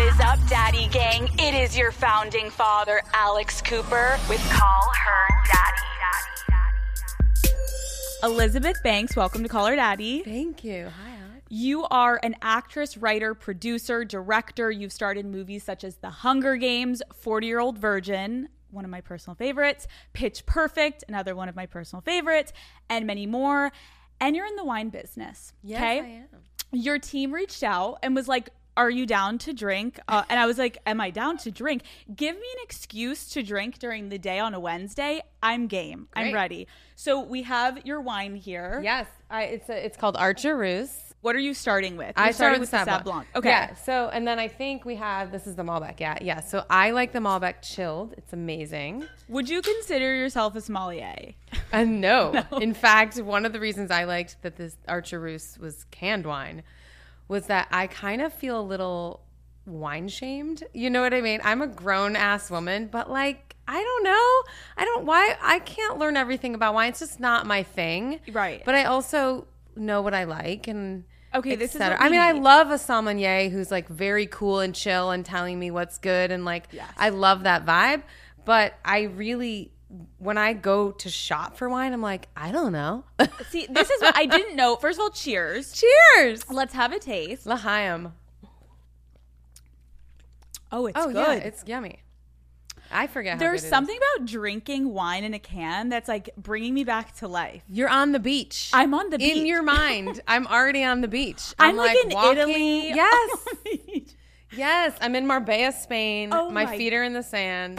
What is up, Daddy Gang? It is your founding father, Alex Cooper, with Call Her Daddy. Elizabeth Banks, welcome to Call Her Daddy. Thank you. Hi, Alex. You are an actress, writer, producer, director. You've starred in movies such as The Hunger Games, 40 Year Old Virgin, one of my personal favorites, Pitch Perfect, another one of my personal favorites, and many more. And you're in the wine business. Yes, okay? I am. Your team reached out and was like, are you down to drink? Uh, and I was like, Am I down to drink? Give me an excuse to drink during the day on a Wednesday. I'm game. I'm ready. So we have your wine here. Yes, I, it's a, it's called Archer Roose. What are you starting with? I You're starting started with the Sauv Blanc. Okay. Yeah. So and then I think we have this is the Malbec. Yeah. Yeah. So I like the Malbec chilled. It's amazing. Would you consider yourself a sommelier? And no. In fact, one of the reasons I liked that this Archer Roose was canned wine was that I kind of feel a little wine shamed. You know what I mean? I'm a grown ass woman, but like I don't know. I don't why I can't learn everything about wine. It's just not my thing. Right. But I also know what I like and Okay, this is I mean, I love a sommelier who's like very cool and chill and telling me what's good and like Yes. I love that vibe. But I really, when I go to shop for wine, I'm like, I don't know. See, this is what I didn't know. First of all, cheers. Cheers, Let's have a taste. L'Chaim. Oh, it's Oh good. yeah, it's yummy. I forget. how There's good it is. something about drinking wine in a can that's like bringing me back to life. You're on the beach. I'm on the beach. In your mind, I'm already on the beach. I'm, like, in walking- Italy. Yes, on the beach. yes. I'm in Marbella, Spain. Oh my my- feet are in the sand.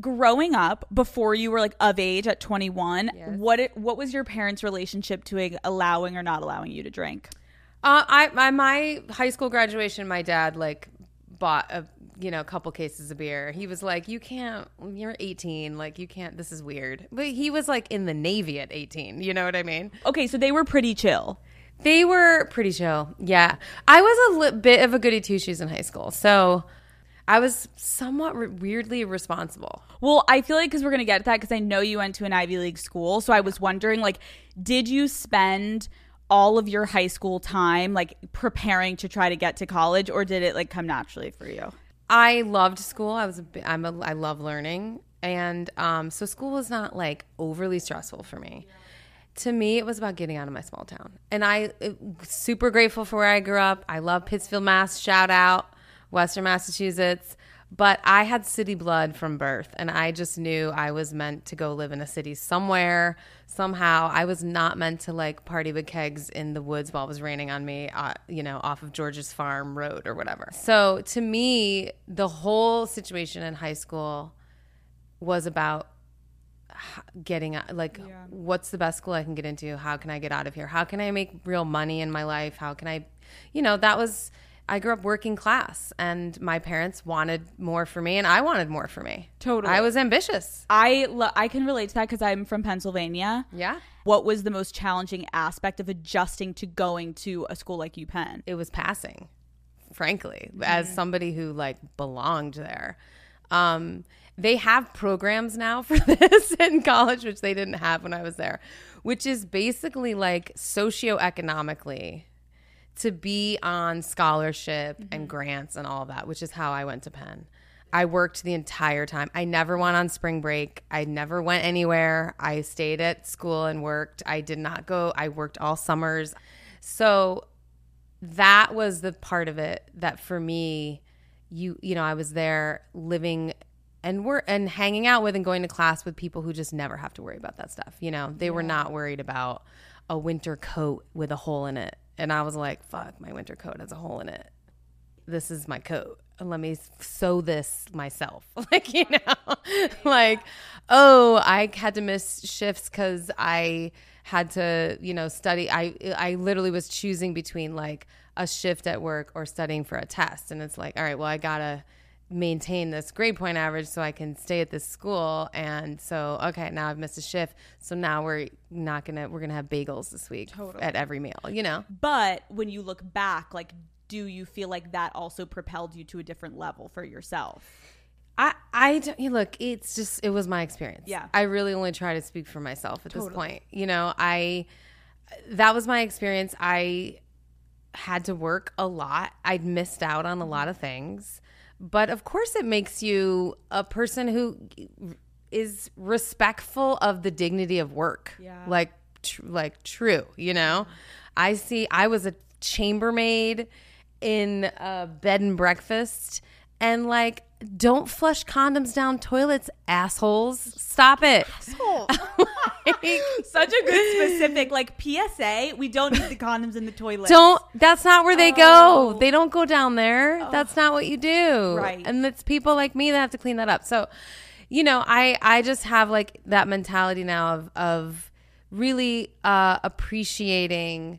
Growing up before you were like of age at 21, Yes. what it, what was your parents' relationship to allowing or not allowing you to drink? Uh, I, I my high school graduation, my dad like bought a you know a couple cases of beer. He was like, "You can't. You're 18. Like you can't. This is weird." But he was like in the Navy at 18. You know what I mean? Okay, so they were pretty chill. They were pretty chill. Yeah, I was a li- bit of a goody two shoes in high school, so I was somewhat re- weirdly responsible. Well, I feel like because we're gonna get to that because I know you went to an Ivy League school, so I was wondering like, did you spend all of your high school time like preparing to try to get to college, or did it like come naturally for you? I loved school. I was a I'm a I love learning, and um, so school was not like overly stressful for me. To me, it was about getting out of my small town, and I it, super grateful for where I grew up. I love Pittsfield, Mass. Shout out Western Massachusetts, But I had city blood from birth, and I just knew I was meant to go live in a city somewhere, somehow. I was not meant to like party with kegs in the woods while it was raining on me, uh, you know, off of George's Farm Road or whatever. So to me, the whole situation in high school was about getting out like what's the best school i can get into how can i get out of here how can i make real money in my life how can i you know that was i grew up working class and my parents wanted more for me and i wanted more for me Totally. i was ambitious I lo- I can relate to that because I'm from Pennsylvania. yeah What was the most challenging aspect of adjusting to going to a school like UPenn? it was passing frankly as somebody who like belonged there um they have programs now for this in college which they didn't have when i was there which is basically like socioeconomically to be on scholarship and mm-hmm. grants and all that which is how i went to penn. I worked the entire time. I never went on spring break. I never went anywhere. I stayed at school and worked. I did not go. I worked all summers. So that was the part of it that for me you you know i was there living and we're and hanging out with and going to class with people who just never have to worry about that stuff you know? They were not worried about a winter coat with a hole in it and i was like fuck my winter coat has a hole in it. This is my coat. Let me sew this myself. Like you know like oh i had to miss shifts because i had to you know study. I i literally was choosing between like a shift at work or studying for a test. And it's like all right well i gotta maintain this grade point average so i can stay at this school and so okay now i've missed a shift so now we're not gonna we're gonna have bagels this week at every meal you know But when you look back, like, do you feel like that also propelled you to a different level for yourself? I, I don't, you look, it's just, it was my experience. Yeah. I really only try to speak for myself at this point. You know, I, that was my experience. I had to work a lot. I'd missed out on a lot of things. But of course, it makes you a person who is respectful of the dignity of work. Yeah. Like, tr- like true, you know? I see, I was a chambermaid in a bed and breakfast and like don't flush condoms down toilets assholes. Stop it. Like, Such a good specific, like, PSA, we don't need the condoms in the toilet. don't that's not where they Oh. go they don't go down there. That's not what you do. Right. and it's people like me that have to clean that up. So you know i i just have like that mentality now of of really uh appreciating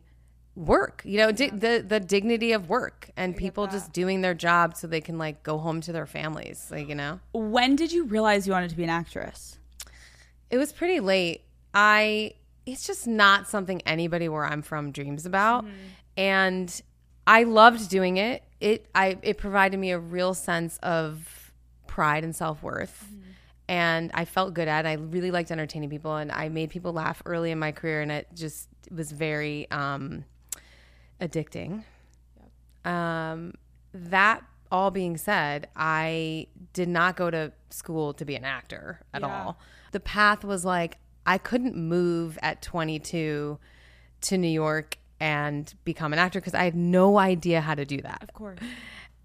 work you know di- the the dignity of work and people just doing their job so they can like go home to their families like you know When did you realize you wanted to be an actress? it was pretty late. I it's just not something anybody where I'm from dreams about. And I loved doing it. It I it provided me a real sense of pride and self-worth. And I felt good at it. I really liked entertaining people and I made people laugh early in my career and it just was very um addicting. Um, that all being said, I did not go to school to be an actor at all. The path was like I couldn't move at 22 to New York and become an actor because I had no idea how to do that. Of course.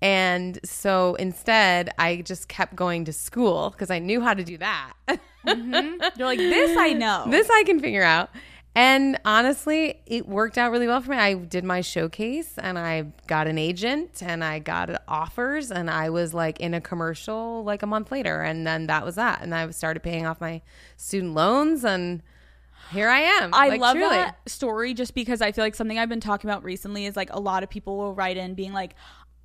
And so instead, I just kept going to school because I knew how to do that. You're like, this I know. this I can figure out. And honestly, it worked out really well for me. I did my showcase and I got an agent and I got offers and I was like in a commercial like a month later. And then that was that. And I started paying off my student loans and here I am. I Like, love truly. that story just because I feel like something I've been talking about recently is like a lot of people will write in being like,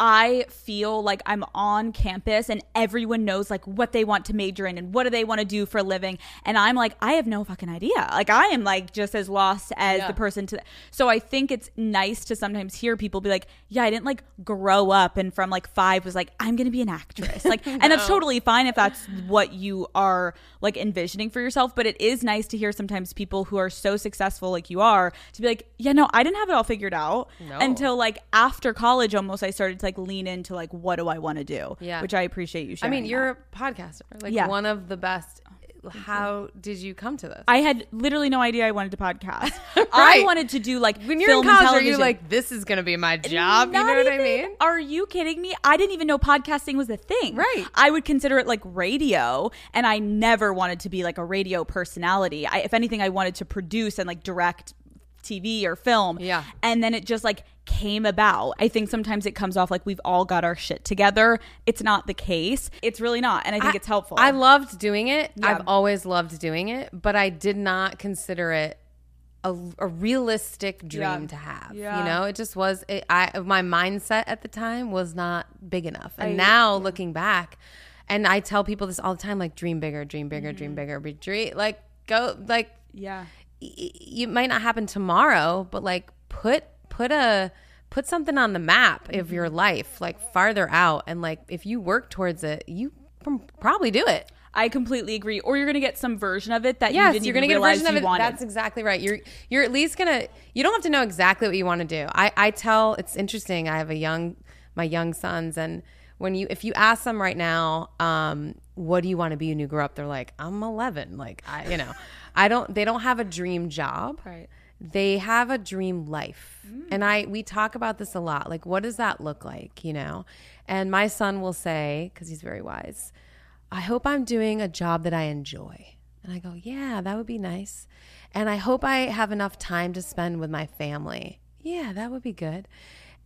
I feel like I'm on campus and everyone knows like what they want to major in and what do they want to do for a living. And I'm like, I have no fucking idea. Like I am like just as lost as the person to so I think it's nice to sometimes hear people be like, Yeah, I didn't like grow up and from like five was like, I'm gonna be an actress. Like and that's totally fine if that's what you are like envisioning for yourself. But it is nice to hear sometimes people who are so successful like you are to be like, Yeah, no, I didn't have it all figured out until like after college almost I started to like lean into like what do I want to do. Yeah. Which I appreciate you I mean, you're a podcaster, like Yeah. one of the best oh, how did you come to this? I had literally no idea I wanted to podcast. I wanted to do like when you're film in and college, are you like, this is gonna be my job? You Not know what I mean? Are you kidding me? I didn't even know podcasting was a thing. Right. I would consider it like radio, and I never wanted to be like a radio personality. I, if anything, I wanted to produce and like direct TV or film. Yeah. And then it just like came about. I think sometimes it comes off like we've all got our shit together. It's not the case. It's really not. And I think it's helpful. I loved doing it. Yeah. I've always loved doing it, but I did not consider it a, a realistic dream Yeah. to have. Yeah. You know, it just was. It, I my mindset at the time was not big enough, and I- now looking back, and I tell people this all the time: like dream bigger, dream bigger, Mm-hmm. dream bigger, be dream like go like yeah. y- y- it might not happen tomorrow, but like put put a put something on the map of your life, like farther out, and like if you work towards it, you can probably do it. I completely agree. Or you're gonna get some version of it that you Yes, didn't you're gonna get a version of you it. wanted. That's exactly right. You're you're at least gonna. You don't have to know exactly what you want to do. I I tell. It's interesting. I have a young my young sons, and when you if you ask them right now, um, what do you want to be when you grow up? They're like, I'm 11. Like I, you know, I don't. They don't have a dream job. Right. They have a dream life, and I we talk about this a lot. Like, what does that look like? You know, and my son will say because he's very wise. I hope I'm doing a job that I enjoy. And I go, yeah, that would be nice. And I hope I have enough time to spend with my family. Yeah, that would be good.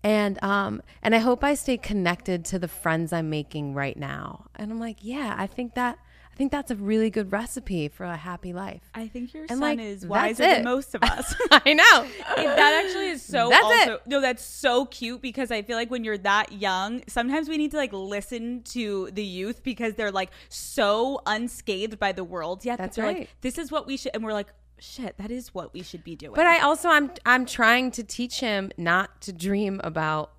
And um and I hope I stay connected to the friends I'm making right now. And I'm like, yeah, I think that I think that's a really good recipe for a happy life. I think your And, son like, is wiser than most of us. I know. That actually is so That's also it. no that's so cute because i feel like when you're that young sometimes we need to like listen to the youth because they're like so unscathed by the world yet that That's right. like this is what we should and we're like shit that is what we should be doing But I also I'm I'm trying to teach him not to dream about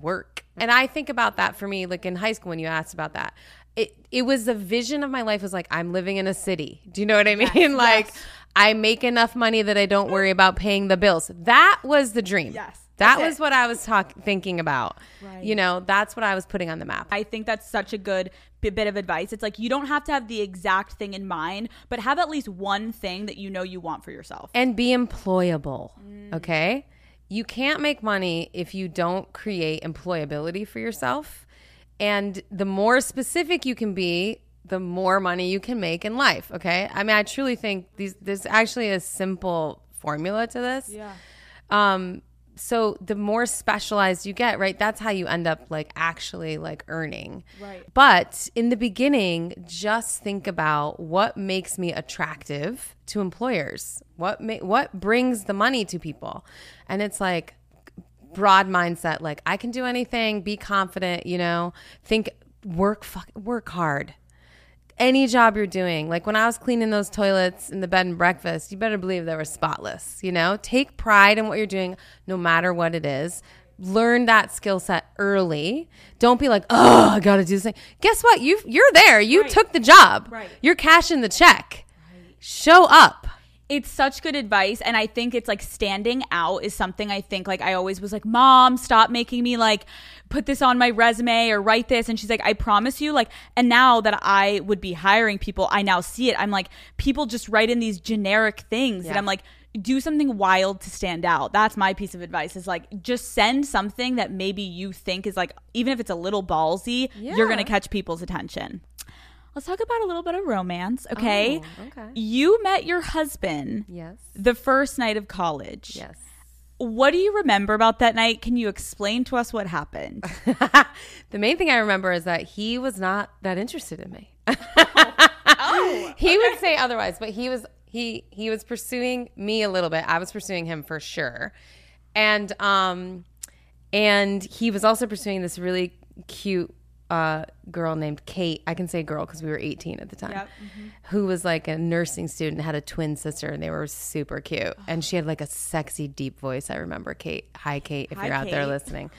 work. And I think about that for me like in high school when you asked about that. It it was the vision of my life was like I'm living in a city. Do you know what I mean? like I make enough money that I don't worry about paying the bills. That was the dream. Yes. That was it. what I was talk- thinking about. Right. You know, that's what I was putting on the map. I think that's such a good bi- bit of advice. It's like you don't have to have the exact thing in mind, but have at least one thing that you know you want for yourself. and be employable. Mm. Okay. You can't make money if you don't create employability for yourself. And the more specific you can be, the more money you can make in life. Okay. I mean, I truly think these, there's actually a simple formula to this. Yeah. Um, so the more specialized you get, right? That's how you end up like actually like earning. Right. But in the beginning, just think about what makes me attractive to employers. What ma- what brings the money to people? And it's like broad mindset like I can do anything, be confident, you know. Think work fuck, work hard any job you're doing, like when I was cleaning those toilets in the bed and breakfast, you better believe they were spotless. You know, take pride in what you're doing, no matter what it is. Learn that skill set early. Don't be like, oh, I got to do this thing. Guess what? You you're there. You took the job. Right. You're cashing the check. Show up. It's such good advice and i think it's like standing out is something i think like i always was like mom stop making me like put this on my resume or write this. And she's like i promise you like and now that i would be hiring people i now see it. I'm like people just write in these generic things and i'm like do something wild to stand out. That's my piece of advice is like just send something that maybe you think is like even if it's a little ballsy you're gonna catch people's attention Let's talk about a little bit of romance, okay? Oh, okay. You met your husband Yes. the first night of college. Yes. What do you remember about that night? Can you explain to us what happened? the main thing I remember is that he was not that interested in me. oh, he would say otherwise, but he was he he was pursuing me a little bit. I was pursuing him for sure, and um, and he was also pursuing this really cute uh girl named Kate. I can say girl because we were 18 at the time. Yep. Who was like a nursing student, had a twin sister, and they were super cute. And she had like a sexy, deep voice. I remember Kate. Hi, Kate, if Hi, you're out there listening.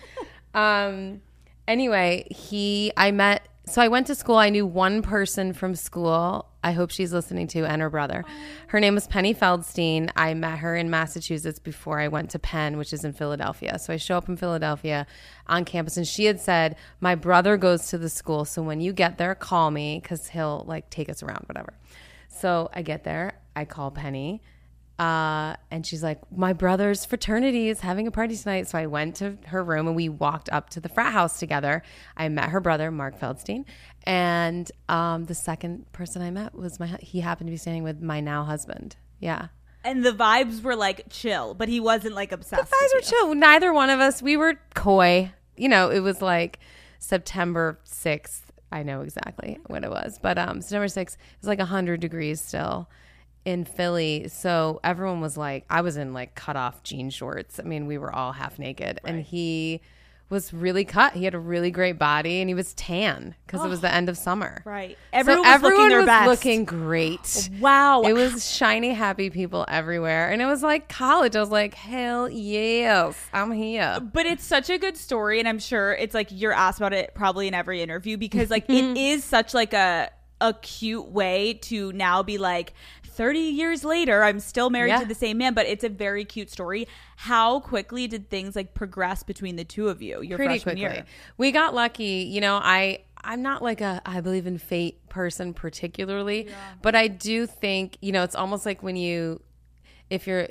um, anyway, he, I met, so I went to school. I knew one person from school. I hope she's listening to, and her brother. Her name was Penny Feldstein. I met her in Massachusetts before I went to Penn, which is in Philadelphia. So I show up in Philadelphia on campus, and she had said, My brother goes to the school. So when you get there, call me because he'll like take us around, whatever. So I get there, I call Penny, uh, and she's like, My brother's fraternity is having a party tonight. So I went to her room and we walked up to the frat house together. I met her brother, Mark Feldstein. And um, the second person I met was my, he happened to be standing with my now husband. Yeah. And the vibes were like chill, but he wasn't like obsessed. Guys were with chill. Neither one of us, we were coy. You know, it was like September 6th. I know exactly what it was. But um, September 6th, it was like 100 degrees still in Philly. So everyone was like, I was in like cut off jean shorts. I mean, we were all half naked. And he was really cut. He had a really great body and he was tan because it was the end of summer. Right. So Everyone was looking their was best. looking great. Wow. It was shiny, happy people everywhere. And it was like college. I was like, hell yes, I'm here. But it's such a good story, and I'm sure it's like you're asked about it probably in every interview because like it is such like a a cute way to now be like 30 years later I'm still married Yeah. to the same man, but it's a very cute story. How quickly did things like progress between the two of you? Your Pretty quickly. year. We got lucky. You know, I I'm not like a I believe in fate person particularly, but I do think, you know, it's almost like when you if you're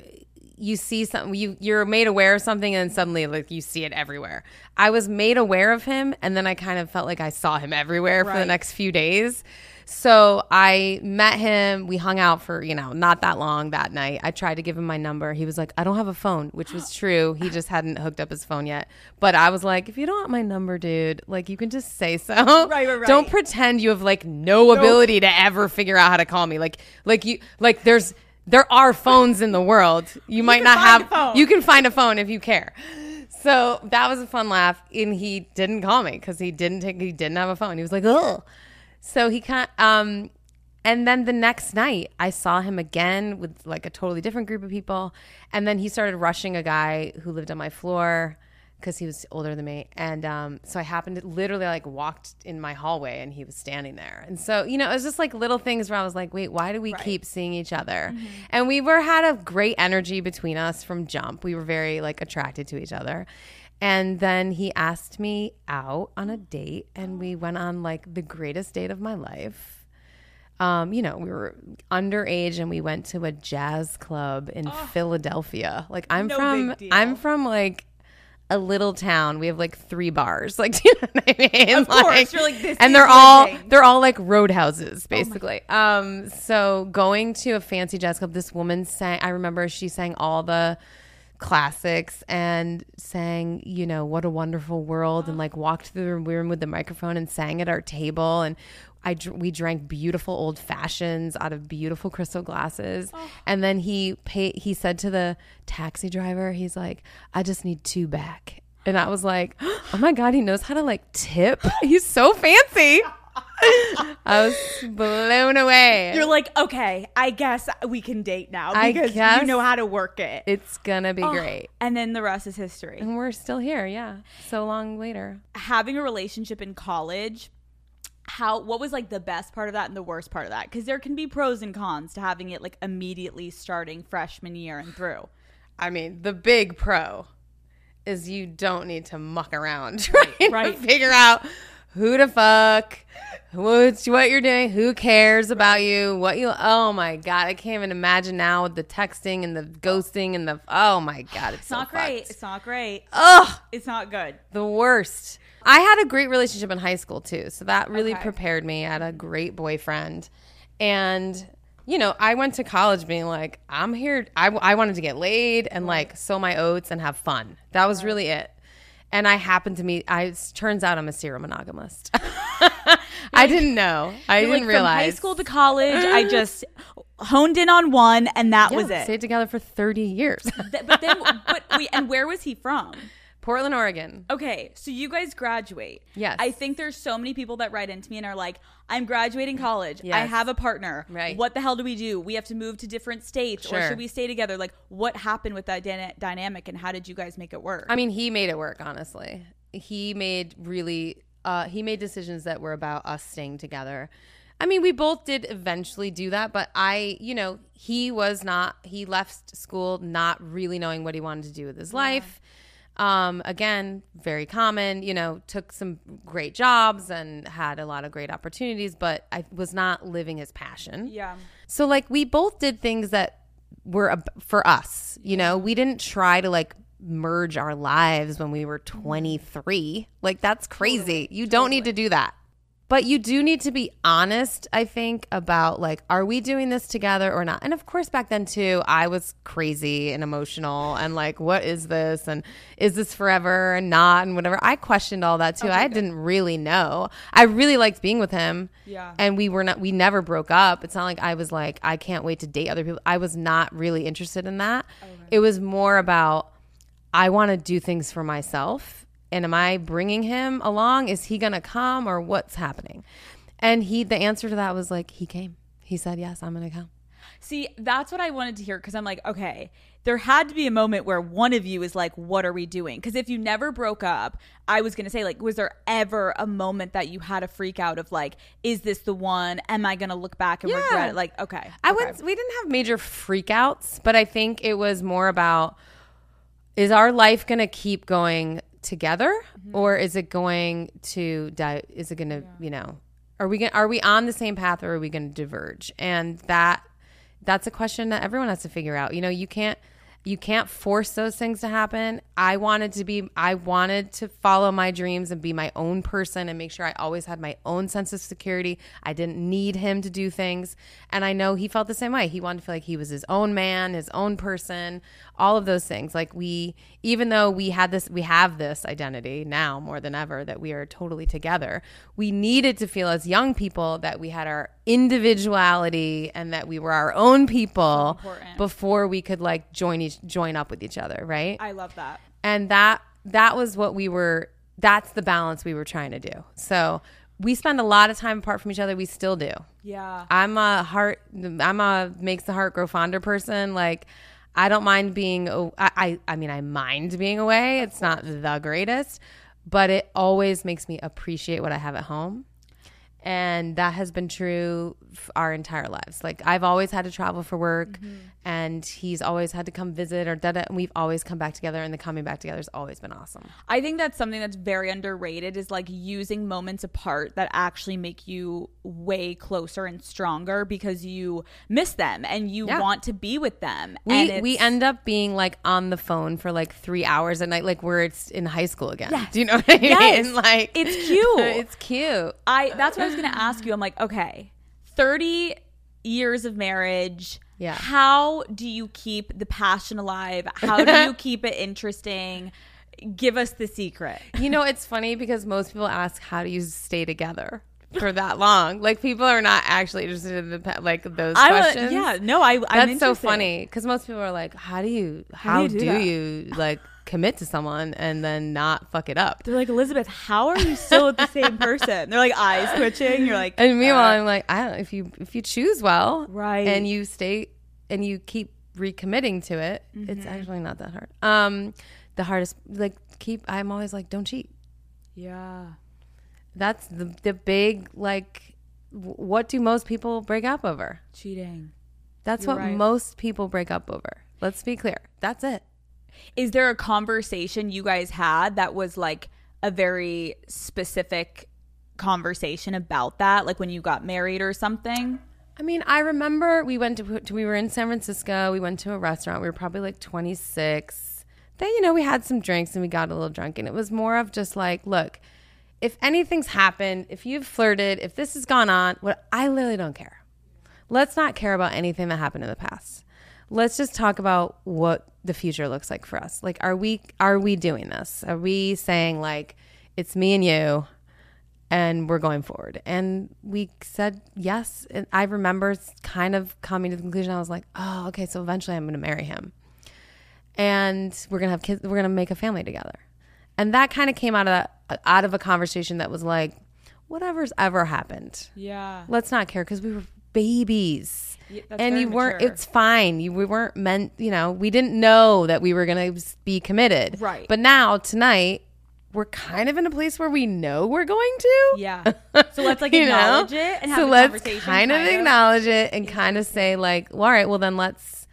you see something you you're made aware of something and then suddenly like you see it everywhere. I was made aware of him and then I kind of felt like I saw him everywhere for the next few days. So I met him. We hung out for, you know, not that long that night. I tried to give him my number. He was like, I don't have a phone, which was true. He just hadn't hooked up his phone yet. But I was like, if you don't want my number, dude, like you can just say so. Right, right, right. Don't pretend you have like no ability to ever figure out how to call me. Like, like you, like there's, there are phones in the world. You, might not have, phone. you can find a phone if you care. So that was a fun laugh. And he didn't call me because he didn't take, he didn't have a phone. He was like, oh. So he can't, um, and then the next night I saw him again with like a totally different group of people. And then he started rushing a guy who lived on my floor because he was older than me. And um, so I happened to literally like walked in my hallway and he was standing there. And so, you know, it was just like little things where I was like, wait, why do we keep seeing each other? And we were had a great energy between us from jump. We were very like attracted to each other. And then he asked me out on a date and we went on like the greatest date of my life um, you know, we were underage and we went to a jazz club in Philadelphia. Like I'm No from. I'm from like a little town. We have like three bars. Like do you know what I mean? Of course, you're like, this and they're all thing. they're all like roadhouses basically. um so going to a fancy jazz club, this woman sang I remember she sang all the classics and sang, you know, what a wonderful world, and like walked through the room with the microphone and sang at our table. And I we drank beautiful old fashions out of beautiful crystal glasses. Oh. And then he pay he said to the taxi driver, he's like, I just need two back. And I was like, oh my God, he knows how to like tip. He's so fancy. I was blown away. You're like, okay, I guess we can date now I because guess- you know how to work it. it's gonna be great. And then the rest is history. And we're still here, yeah. So long later. having a relationship in college how what was like the best part of that and the worst part of that because there can be pros and cons to having it like immediately starting freshman year and through I mean, the big pro is you don't need to muck around trying right. to figure out who to fuck, what's what you're doing, who cares about you, what you. Oh my god, I can't even imagine now with the texting and the ghosting and the. Oh my god, it's, it's not so great fucked. it's not great Ugh, it's not good the worst. I had a great relationship in high school too, so that really Okay. prepared me. I had a great boyfriend, and you know, I went to college being like, I'm here. I, I wanted to get laid and like sow my oats and have fun. That was really it. And I happened to meet. I turns out I'm a serial monogamist. I didn't know. I didn't like realize. from high school to college i just honed in on one and that Yeah, was it Stayed together for 30 years. But then but wait and where was he from Portland, Oregon. Okay, so you guys graduate. Yes. I think there's so many people that write into me and are like, I'm graduating college. I have a partner. Right. What the hell do we do? We have to move to different states or should we stay together? Like, what happened with that dyna- dynamic and how did you guys make it work? I mean, he made it work, honestly. He made really, uh, he made decisions that were about us staying together. I mean, we both did eventually do that, but I, you know, he was not, he left school not really knowing what he wanted to do with his life. Um, again, very common, you know, took some great jobs and had a lot of great opportunities, but I was not living his passion. yeah. So like we both did things that were ab- for us, you know. We didn't try to like merge our lives when we were 23. Like that's crazy. you don't need to do that. But you do need to be honest, I think, about like, are we doing this together or not? And of course, back then too, I was crazy and emotional and like, what is this? And is this forever and not? And whatever. I questioned all that too. I didn't really know. I really liked being with him. Yeah. And we were not, we never broke up. It's not like I was like, I can't wait to date other people. I was not really interested in that. Oh, it was more about, I want to do things for myself. And am I bringing him along? Is he going to come or what's happening? And he, the answer to that was like, he came. He said, yes, I'm going to come. See, that's what I wanted to hear because I'm like, okay, there had to be a moment where one of you is like, what are we doing? Because if you never broke up, I was going to say, like, was there ever a moment that you had a freak out of like, is this the one? Am I going to look back and Yeah. regret it? Like, okay. I okay. wouldn't. We didn't have major freakouts, but I think it was more about: is our life going to keep going together, mm-hmm. or is it going to die? Is it going to, you know, are we going? Are we on the same path, or are we going to diverge? And that that's a question that everyone has to figure out. You know, you can't you can't force those things to happen. I wanted to be I wanted to follow my dreams and be my own person and make sure I always had my own sense of security. I didn't need him to do things. And I know he felt the same way. He wanted to feel like he was his own man, his own person, all of those things. Like we even though we had this we have this identity now more than ever that we are totally together, we needed to feel as young people that we had our individuality and that we were our own people important. before we could like join each join up with each other, right? I love that. and that that was what we were that's the balance we were trying to do. So we spend a lot of time apart from each other. We still do. Yeah. I'm a heart. I'm a makes the heart grow fonder person. Like I don't mind being. I I, I mean I mind being away. It's not the greatest, but it always makes me appreciate what I have at home. And that has been true our entire lives. Like I've always had to travel for work, mm-hmm. And he's always had to come visit or da. And we've always come back together, and the coming back together has always been awesome. I think that's something that's very underrated is like using moments apart that actually make you way closer and stronger because you miss them and you Yeah. want to be with them. We and we end up being like on the phone for like three hours a night, like we're it's in high school again. Yes. Do you know what I mean? Yes. Like It's cute. it's cute. I that's what I was going to ask you. I'm like, okay, 30 years of marriage. Yeah. How do you keep the passion alive? How do you keep it interesting? Give us the secret. You know, it's funny because most people ask, "How do you stay together for that long?" Like people are not actually interested in the like those I questions. yeah, no, I I'm That's so funny because most people are like, "How do you? How, do you do you like commit to someone and then not fuck it up?" They're like, Elizabeth, how are you still with the same person? They're like eyes twitching. You're like, And meanwhile, uh, I'm like, I don't. If you if you choose well, Right. and you stay and you keep recommitting to it, Mm-hmm. it's actually not that hard. Um, the hardest, like, keep. I'm always like, don't cheat. yeah. That's the the big like. w- What do most people break up over? Cheating. That's You're what right. most people break up over. Let's be clear. That's it. Is there a conversation you guys had that was like a very specific conversation about that? Like when you got married or something? I mean, I remember we went to, we were in San Francisco. We went to a restaurant. We were probably like 26. Then you know we had some drinks and we got a little drunk, and it was more of just like, look, if anything's happened, if you've flirted, if this has gone on, what I literally don't care. Let's not care about anything that happened in the past. Let's just talk about what the future looks like for us. Like, are we are we doing this? Are we saying like it's me and you? And we're going forward. And we said yes. And I remember kind of coming to the conclusion. I was like, oh, okay, so eventually I'm going to marry him, and we're gonna have kids. We're gonna make a family together. And that kind of came out of that, uh, out of a conversation that was like, whatever's ever happened, Yeah. let's not care because we were babies. that's and you weren't. mature. It's fine. You we weren't meant. You know, we didn't know that we were gonna be committed. Right. But now tonight, we're kind of in a place where we know we're going to. Yeah. So let's like You know? acknowledge it and have so the let's conversation. kind of acknowledge it and kind of say like, well, all right, well then let's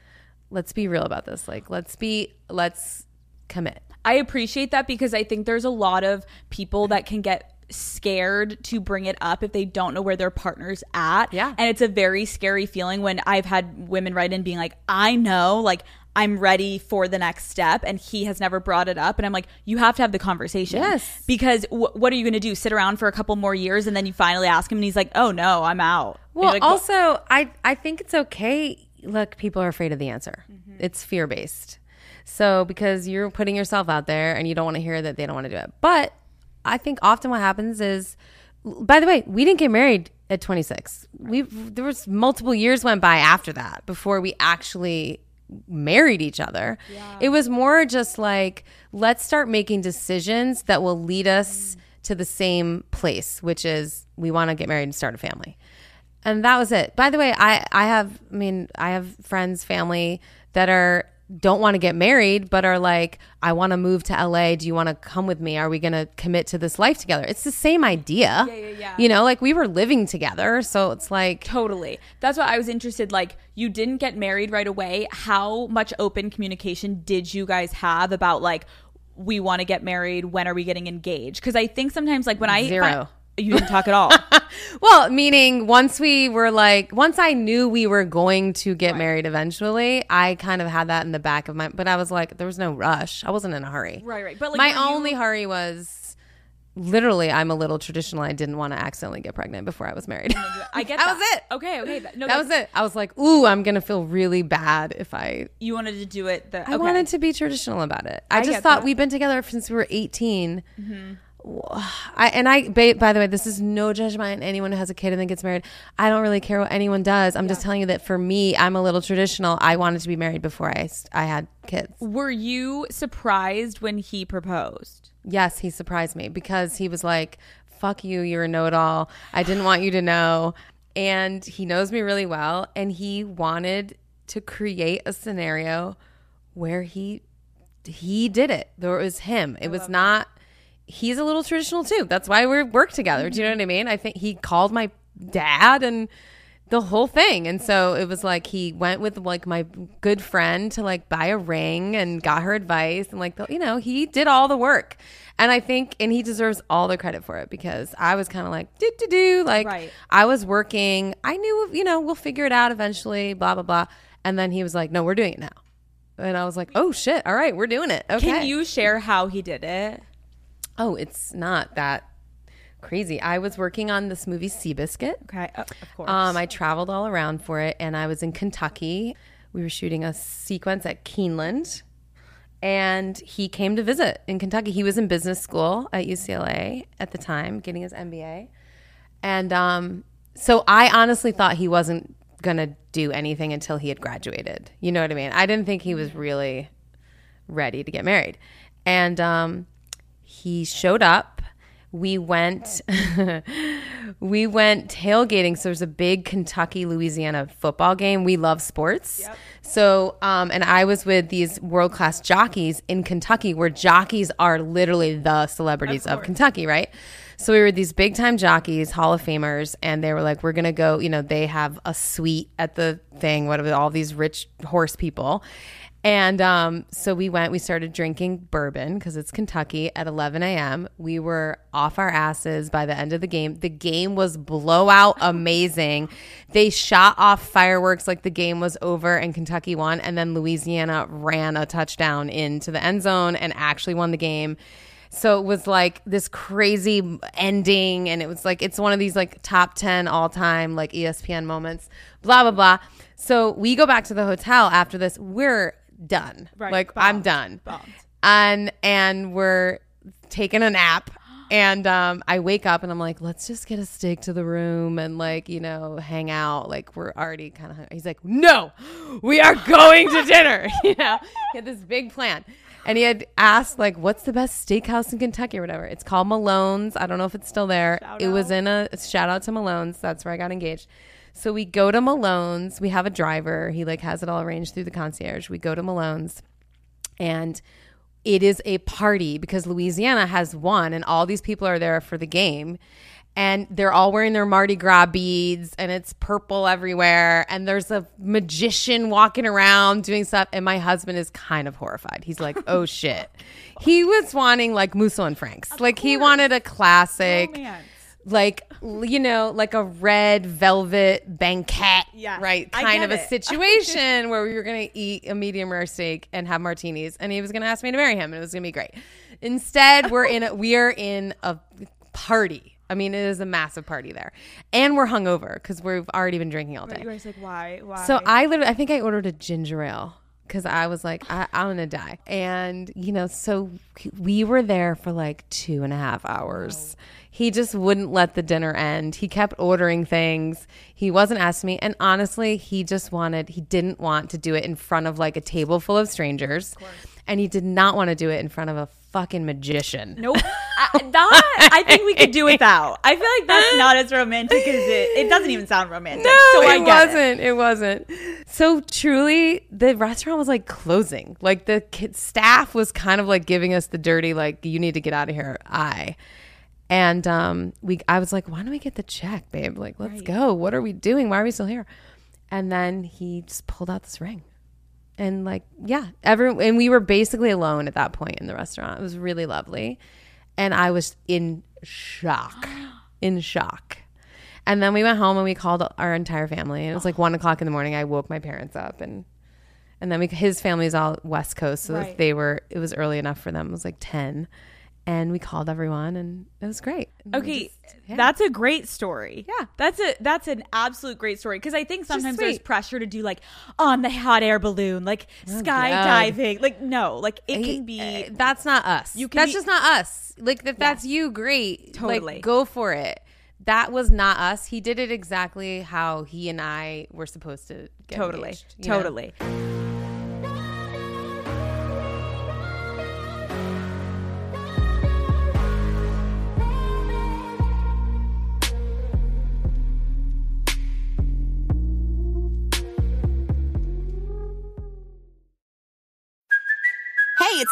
let's be real about this. Like, let's be let's commit. I appreciate that because I think there's a lot of people that can get scared to bring it up if they don't know where their partner's at. Yeah. And it's a very scary feeling when I've had women write in being like, I know, like, I'm ready for the next step, and he has never brought it up. And I'm like, you have to have the conversation. Yes. Because w- what are you going to do? Sit around for a couple more years, and then you finally ask him, and he's like, oh no, I'm out. Well, like, also, I I think it's okay. Look, people are afraid of the answer. Mm-hmm. It's fear based. So because you're putting yourself out there and you don't want to hear that they don't want to do it. But I think often what happens is, by the way, we didn't get married at 26. We there was multiple years went by after that before we actually married each other. It was more just like let's start making decisions that will lead us to the same place, which is we want to get married and start a family and that was it. By the way, I I have I mean I have friends, family that are don't want to get married, but are like, I want to move to LA. Do you want to come with me? Are we going to commit to this life together? It's the same idea. Yeah, yeah, yeah. You know, like we were living together, so it's like Totally. That's why I was interested. Like, you didn't get married right away. How much open communication did you guys have about like, we want to get married? When are we getting engaged? Because I think sometimes, like, when I Zero. You didn't talk at all. Well, meaning once we were like, once I knew we were going to get married eventually, I kind of had that in the back of my. But I was like, there was no rush. I wasn't in a hurry. Right, right. But, like, my were you- only hurry was literally, I'm a little traditional. I didn't want to accidentally get pregnant before I was married. I get that that. was it. Okay, okay. That, no, that was it. I was like, ooh, I'm gonna feel really bad if I. You wanted to do it. The, I wanted to be traditional about it. I, just thought that. we've been together since we were 18. Mm-hmm. I and I by the way, this is no judgment on anyone who has a kid and then gets married. I don't really care what anyone does. I'm just telling you that for me, I'm a little traditional. I wanted to be married before I I had kids. Were you surprised when he proposed? Yes, he surprised me because he was like, "Fuck you, you're a know-it-all. I didn't want you to know." And he knows me really well and he wanted to create a scenario where he he did it. There was him. It was not he's a little traditional too. That's why we work together. Do you know what I mean? I think he called my dad and the whole thing. And so it was like he went with like my good friend to like buy a ring and got her advice and like the, you know, he did all the work. And I think and he deserves all the credit for it because I was kind of like do do do like Right. I was working. I knew, you know, we'll figure it out eventually, blah blah blah. And then he was like, "No, we're doing it now." And I was like, "Oh shit. All right, we're doing it." Okay. Can you share how he did it? Oh, it's not that crazy. I was working on this movie Seabiscuit. Okay, oh, of course. Um, I traveled all around for it, and I was in Kentucky. We were shooting a sequence at Keeneland, and he came to visit in Kentucky. He was in business school at UCLA at the time, getting his MBA, and um, so I honestly thought he wasn't gonna do anything until he had graduated. You know what I mean? I didn't think he was really ready to get married, and um, he showed up. We went we went tailgating. So there's a big Kentucky Louisiana football game. We love sports. So um and I was with these world class jockeys in Kentucky where jockeys are literally the celebrities of, Kentucky, right? So we were these big time jockeys, Hall of Famers, and they were like, We're gonna go, you know, they have a suite at the thing, whatever all these rich horse people. And um, so we went, we started drinking bourbon because it's Kentucky at 11 a.m. We were off our asses by the end of the game. The game was blowout amazing. They shot off fireworks like the game was over and Kentucky won. And then Louisiana ran a touchdown into the end zone and actually won the game. So it was like this crazy ending, and it was like it's one of these like top ten all time like ESPN moments. Blah blah blah. So we go back to the hotel after this. We're done. Right, like I'm done. bummed. And and we're taking a nap. And um, I wake up and I'm like, let's just get a steak to the room and like you know hang out. Like we're already kind of. He's like, no, we are going to dinner. you know, he had this big plan. And he had asked, like, what's the best steakhouse in Kentucky or whatever. It's called Malone's. I don't know if it's still there. it was in a shout out to Malone's. That's where I got engaged. So we go to Malone's. We have a driver. He like has it all arranged through the concierge. We go to Malone's and it is a party because Louisiana has won and all these people are there for the game. and they're all wearing their Mardi Gras beads and it's purple everywhere and there's a magician walking around doing stuff and my husband is kind of horrified. He's like, "Oh shit." He was wanting like Musso and Franks. like he wanted a oh, classic Romance. Like you know, like a red velvet banquet, Yes, right? Kind of a it. situation where we were going to eat a medium rare steak and have martinis, and he was going to ask me to marry him, and it was going to be great. Instead, we're in a, we are in a party. I mean, it is a massive party there, and we're hungover because we've already been drinking all day. You guys like why? Why? So I literally, I think I ordered a ginger ale because I was like, I, I'm gonna die. And you know, so we were there for like two and a half hours. Oh. He just wouldn't let the dinner end. He kept ordering things. He wasn't asking me, and honestly, he just wanted. He didn't want to do it in front of like a table full of strangers, and he did not want to do it in front of a fucking magician. Nope. I, that I think we could do without. I feel like that's not as romantic as it. It doesn't even sound romantic. No, so I it wasn't. It. wasn't. So truly, the restaurant was like closing. Like the staff was kind of like giving us the dirty, like you need to get out of here. I. And um, we, I was like, why don't we get the check, babe? Like, let's go. What are we doing? Why are we still here? And then he just pulled out this ring, and like, yeah, everyone, and we were basically alone at that point in the restaurant. It was really lovely, and I was in shock, in shock. And then we went home and we called our entire family. And it was like one o'clock in the morning. I woke my parents up and and then we, his family's all West Coast, so Right. they were. It was early enough for them. It was like ten, and we called everyone, and it was great. And Okay, just- yeah. that's a great story. Yeah. that's a that's an absolute great story because I think sometimes there's pressure to do like on the hot air balloon, like skydiving. Like no, like it can be. Uh, that's not us. You can that's be- just not us. Like if that's you, great. Totally. Like go for it. That was not us. He did it exactly how he and I were supposed to get totally, engaged, you know?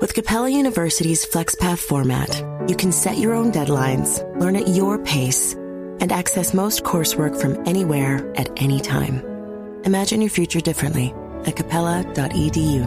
With Capella University's FlexPath format, you can set your own deadlines, learn at your pace, and access most coursework from anywhere at any time. Imagine your future differently at capella.edu.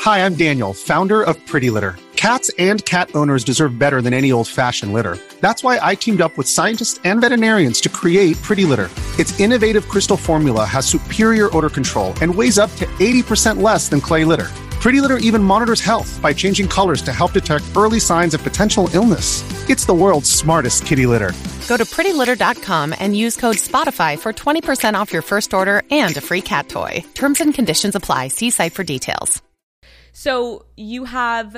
Hi, I'm Daniel, founder of Pretty Litter. Cats and cat owners deserve better than any old fashioned litter. That's why I teamed up with scientists and veterinarians to create Pretty Litter. Its innovative crystal formula has superior odor control and weighs up to 80% less than clay litter. Pretty Litter even monitors health by changing colors to help detect early signs of potential illness. It's the world's smartest kitty litter. Go to prettylitter.com and use code SPOTIFY for 20% off your first order and a free cat toy. Terms and conditions apply. See site for details. So you have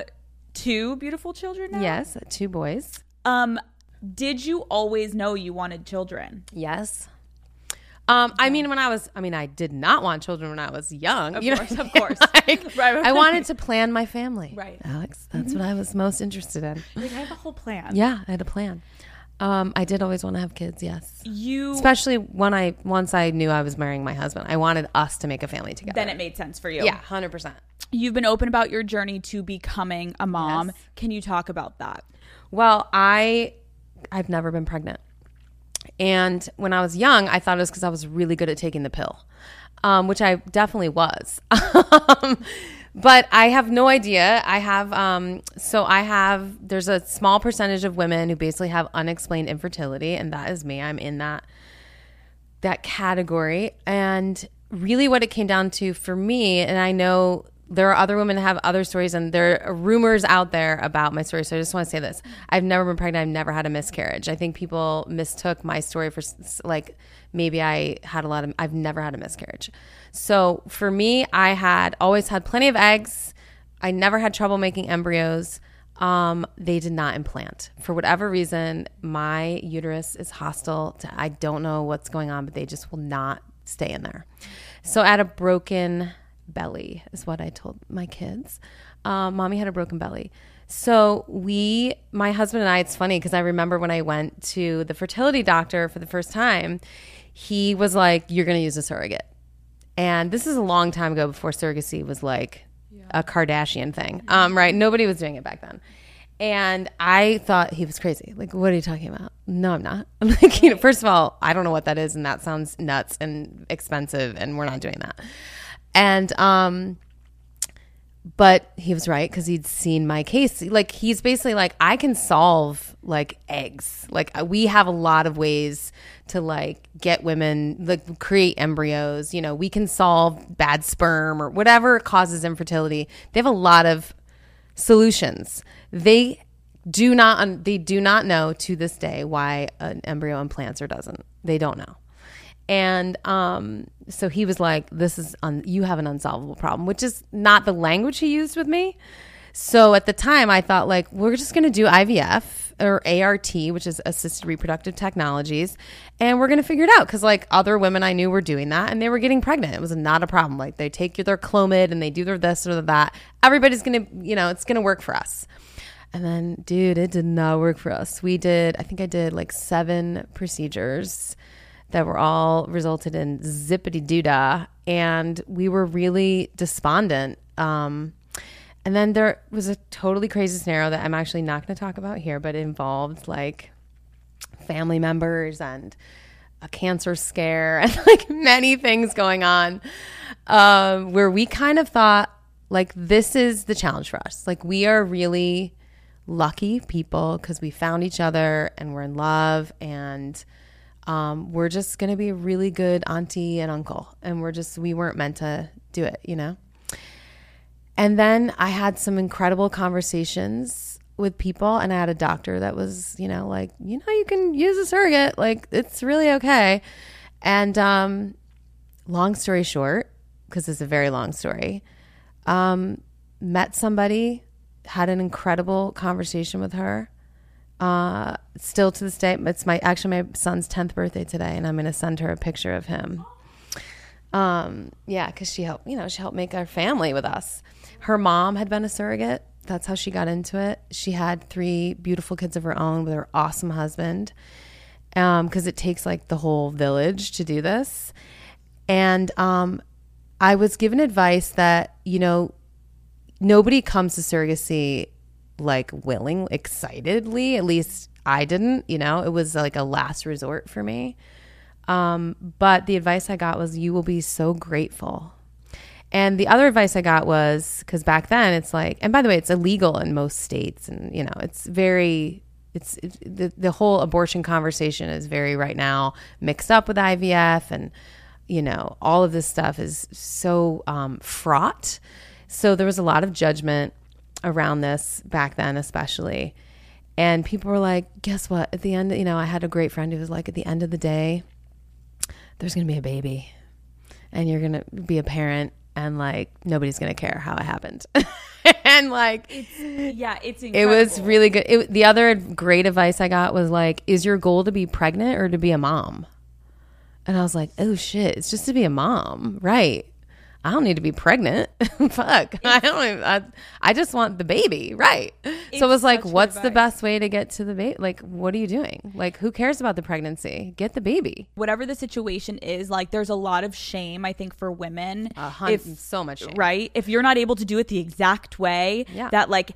two beautiful children now. Yes, two boys. Um, did you always know you wanted children? Yes. Um, I mean, when I was, I mean, I did not want children when I was young. Of you course, know, of course. Like, Right, right. I wanted to plan my family. Right. Alex, that's what I was most interested in. Like I have a whole plan. Yeah, I had a plan. Um, I did always want to have kids. Yes, You especially when I once I knew I was marrying my husband, I wanted us to make a family together. then it made sense for you. yeah, hundred percent. You've been open about your journey to becoming a mom. Yes. Can you talk about that? Well, I I've never been pregnant. And when I was young, I thought it was because I was really good at taking the pill, um, which I definitely was. Um, but I have no idea. I have, um, so I have, there's a small percentage of women who basically have unexplained infertility, and that is me. I'm in that that category. And really, what it came down to for me, and I know there are other women that have other stories, and there are rumors out there about my story. So I just want to say this I've never been pregnant, I've never had a miscarriage. I think people mistook my story for like maybe I had a lot of, I've never had a miscarriage. So for me, I had always had plenty of eggs. I never had trouble making embryos. Um, they did not implant for whatever reason. My uterus is hostile. To, I don't know what's going on, but they just will not stay in there. So had a broken belly, is what I told my kids. Um, mommy had a broken belly. So we, my husband and I, it's funny because I remember when I went to the fertility doctor for the first time, he was like, "You're going to use a surrogate," and this is a long time ago before surrogacy was like a Kardashian thing, um, right? Nobody was doing it back then. And I thought he was crazy. Like, what are you talking about? No, I'm not. I'm like, you know, first of all, I don't know what that is, and that sounds nuts and expensive, and we're not doing that. And um, but he was right because he'd seen my case. Like, he's basically like, I can solve like eggs. Like, uh, we have a lot of ways to like get women like create embryos. You know, we can solve bad sperm or whatever causes infertility. They have a lot of solutions. They do not they do not know to this day why an embryo implants or doesn't. They don't know. And um, so he was like, "This is un- you have an unsolvable problem," which is not the language he used with me. So at the time, I thought like we're just going to do IVF or ART, which is assisted reproductive technologies, and we're going to figure it out because like other women I knew were doing that and they were getting pregnant. It was not a problem. Like they take their Clomid and they do their this or that. Everybody's going to, you know, it's going to work for us. And then, dude, it did not work for us. We did, I think I did like seven procedures that were all resulted in zippity doodah. And we were really despondent. Um, and then there was a totally crazy scenario that I'm actually not going to talk about here, but it involved like family members and a cancer scare and like many things going on um, where we kind of thought like this is the challenge for us like we are really lucky people because we found each other and we're in love and um, we're just gonna be a really good auntie and uncle and we're just we weren't meant to do it you know? And then i had some incredible conversations with people and i had a doctor that was you know like you know you can use a surrogate like it's really okay. And um, long story short because it's a very long story um, met somebody had an incredible conversation with her uh, still to this day it's my actually my son's 10th birthday today and i'm to send her a picture of him. Um, yeah because she helped you know she helped make our family with us. Her mom had been a surrogate. That's how she got into it. She had three beautiful kids of her own with her awesome husband Um, because it takes like the whole village to do this. And um, i was given advice that you know nobody comes to surrogacy like willing excitedly. At least i didn't you know? It was like a last resort for me. Um, but the advice i got was you will be so grateful. And the other advice i got was because back then it's like and by the way it's illegal in most states and you know it's very it's, it's the, the whole abortion conversation is very right now mixed up with ivf and you know all of this stuff is so um, fraught. So there was a lot of judgment around this back then, especially. And people were like, guess what? At the end, you know, I had a great friend who was like, at the end of the day, there's going to be a baby and you're going to be a parent and like nobody's going to care how it happened. and like, Yeah, it's it was really good. It, the other great advice I got was like, is your goal to be pregnant or to be a mom? And I was like, oh shit, it's just to be a mom. Right. I don't need to be pregnant. Fuck. I don't even, I, I just want the baby. Right. so it was like, what's the best way to get to the baby? Like, what are you doing? Like, who cares about the pregnancy? Get the baby. whatever the situation is, like there's a lot of shame, I think, for women. A hun- so much shame. Right? If you're not able to do it the exact way Yeah. that like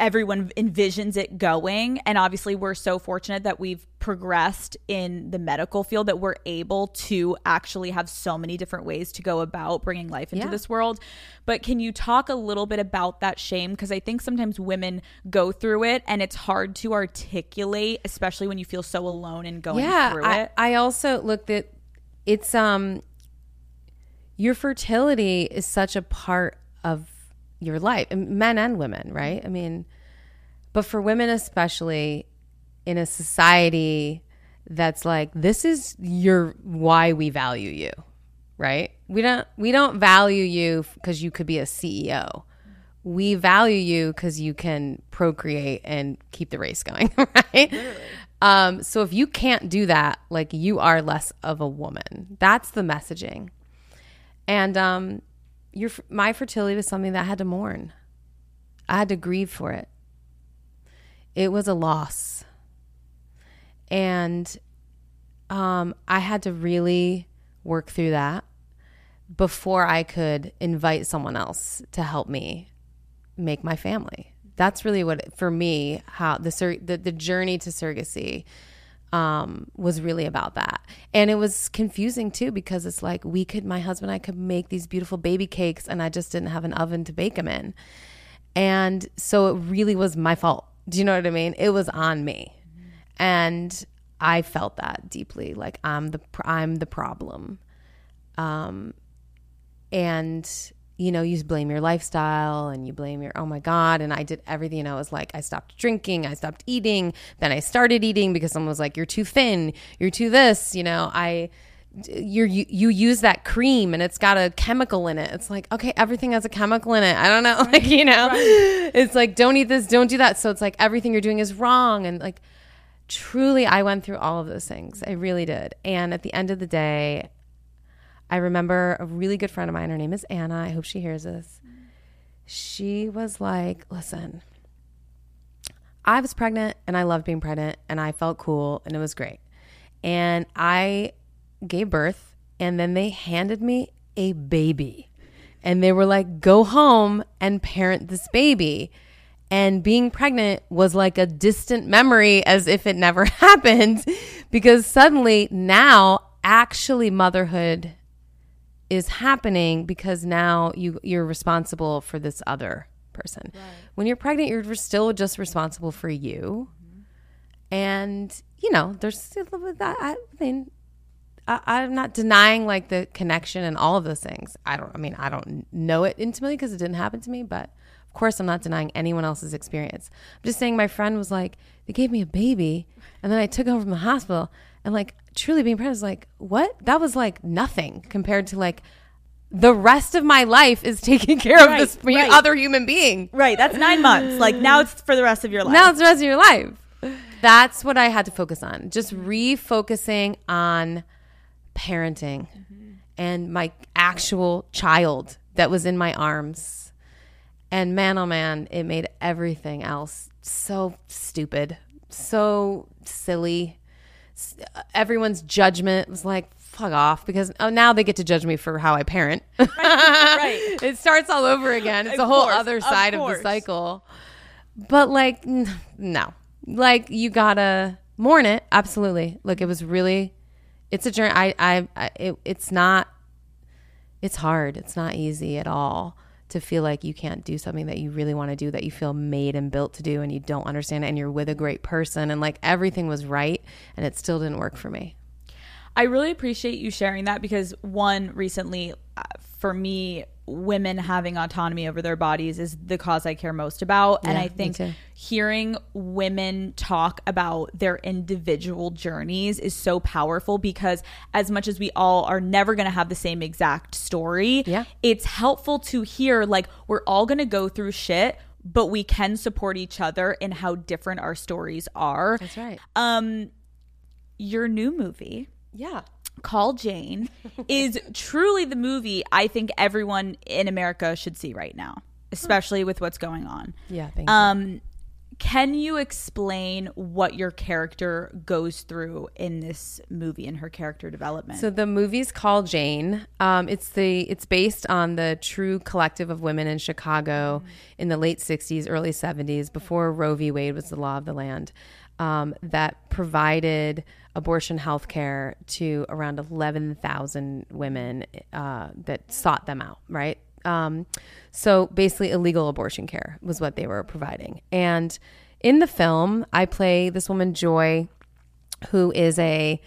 everyone envisions it going and obviously we're so fortunate that we've progressed in the medical field that we're able to actually have so many different ways to go about bringing life into Yeah. this world but can you talk a little bit about that shame because i think sometimes women go through it and it's hard to articulate especially when you feel so alone and going yeah. through I, it I also look that it's, um, your fertility is such a part of your life, men and women, right? I mean, but for women especially in a society that's like this is your why we value you right we don't we don't value you because you could be a ceo we value you because you can procreate and keep the race going, right? Um, so if you can't do that, like you are less of a woman. That's the messaging. And um, your my fertility was something that I had to mourn. I had to grieve for it. It was a loss, and um, I had to really work through that before I could invite someone else to help me make my family. That's really what for me how the the, the journey to surrogacy um, was really about that. And it was confusing too because it's like we could my husband and I could make these beautiful baby cakes and I just didn't have an oven to bake them in. And so it really was my fault. Do you know what I mean? It was on me. And I felt that deeply like I'm the I'm the problem. Um and you know, you blame your lifestyle and you blame your, oh my God. And I did everything. And I was like, I stopped drinking, I stopped eating. Then I started eating because someone was like, you're too thin, you're too this, you know, I, you're, you, you use that cream and it's got a chemical in it. It's like, okay, everything has a chemical in it. I don't know. Right, like, you know, right. it's like, don't eat this, don't do that. So it's like everything you're doing is wrong. And like, truly, I went through all of those things. I really did. And at the end of the day, I remember a really good friend of mine, her name is Anna. I hope she hears this. She was like, listen, I was pregnant and I loved being pregnant and I felt cool and it was great. And I gave birth and then they handed me a baby. And they were like, go home and parent this baby. And being pregnant was like a distant memory as if it never happened because suddenly now actually motherhood is happening because now you you're responsible for this other person. Right. When you're pregnant, you're still just responsible for you. Mm-hmm. And you know, there's still that. I mean, I, am not denying like the connection and all of those things. I don't. I mean, I don't know it intimately because it didn't happen to me. But of course, I'm not denying anyone else's experience. I'm just saying my friend was like, they gave me a baby, and then I took home from the hospital, and like truly being pregnant is like, what? That was like nothing compared to like the rest of my life is taking care right, of this right. other human being. Right. That's nine months. Like now it's for the rest of your life. Now it's the rest of your life. That's what I had to focus on. Just refocusing on parenting mm-hmm. and my actual child that was in my arms. And man, oh man, it made everything else so stupid, so silly everyone's judgment was like fuck off because oh now they get to judge me for how I parent. Right. right. it starts all over again. It's of a whole course, other side of, of, the cycle. But like n- no. Like you got to mourn it. Absolutely. Like it was really it's a journey I I, I it, it's not it's hard. It's not easy at all to feel like you can't do something that you really want to do that you feel made and built to do and you don't understand it and you're with a great person and like everything was right and it still didn't work for me. I really appreciate you sharing that because one recently uh, for me women having autonomy over their bodies is the cause I care most about. Yeah, and I think hearing women talk about their individual journeys is so powerful because as much as we all are never going to have the same exact story, yeah. it's helpful to hear like we're all going to go through shit but we can support each other in how different our stories are. That's right. Um your new movie. Yeah. Call Jane is truly the movie I think everyone in America should see right now, especially with what's going on. Yeah, thank um. Can you explain what your character goes through in this movie and her character development? So the movie's called Jane. Um, it's the it's based on the true collective of women in Chicago mm-hmm. in the late '60s, early '70s, before Roe v. Wade was the law of the land um, that provided abortion health care to around 11,000 women uh, that sought them out, right? Um, so basically, illegal abortion care was what they were providing. And in the film, I play this woman, Joy, who is a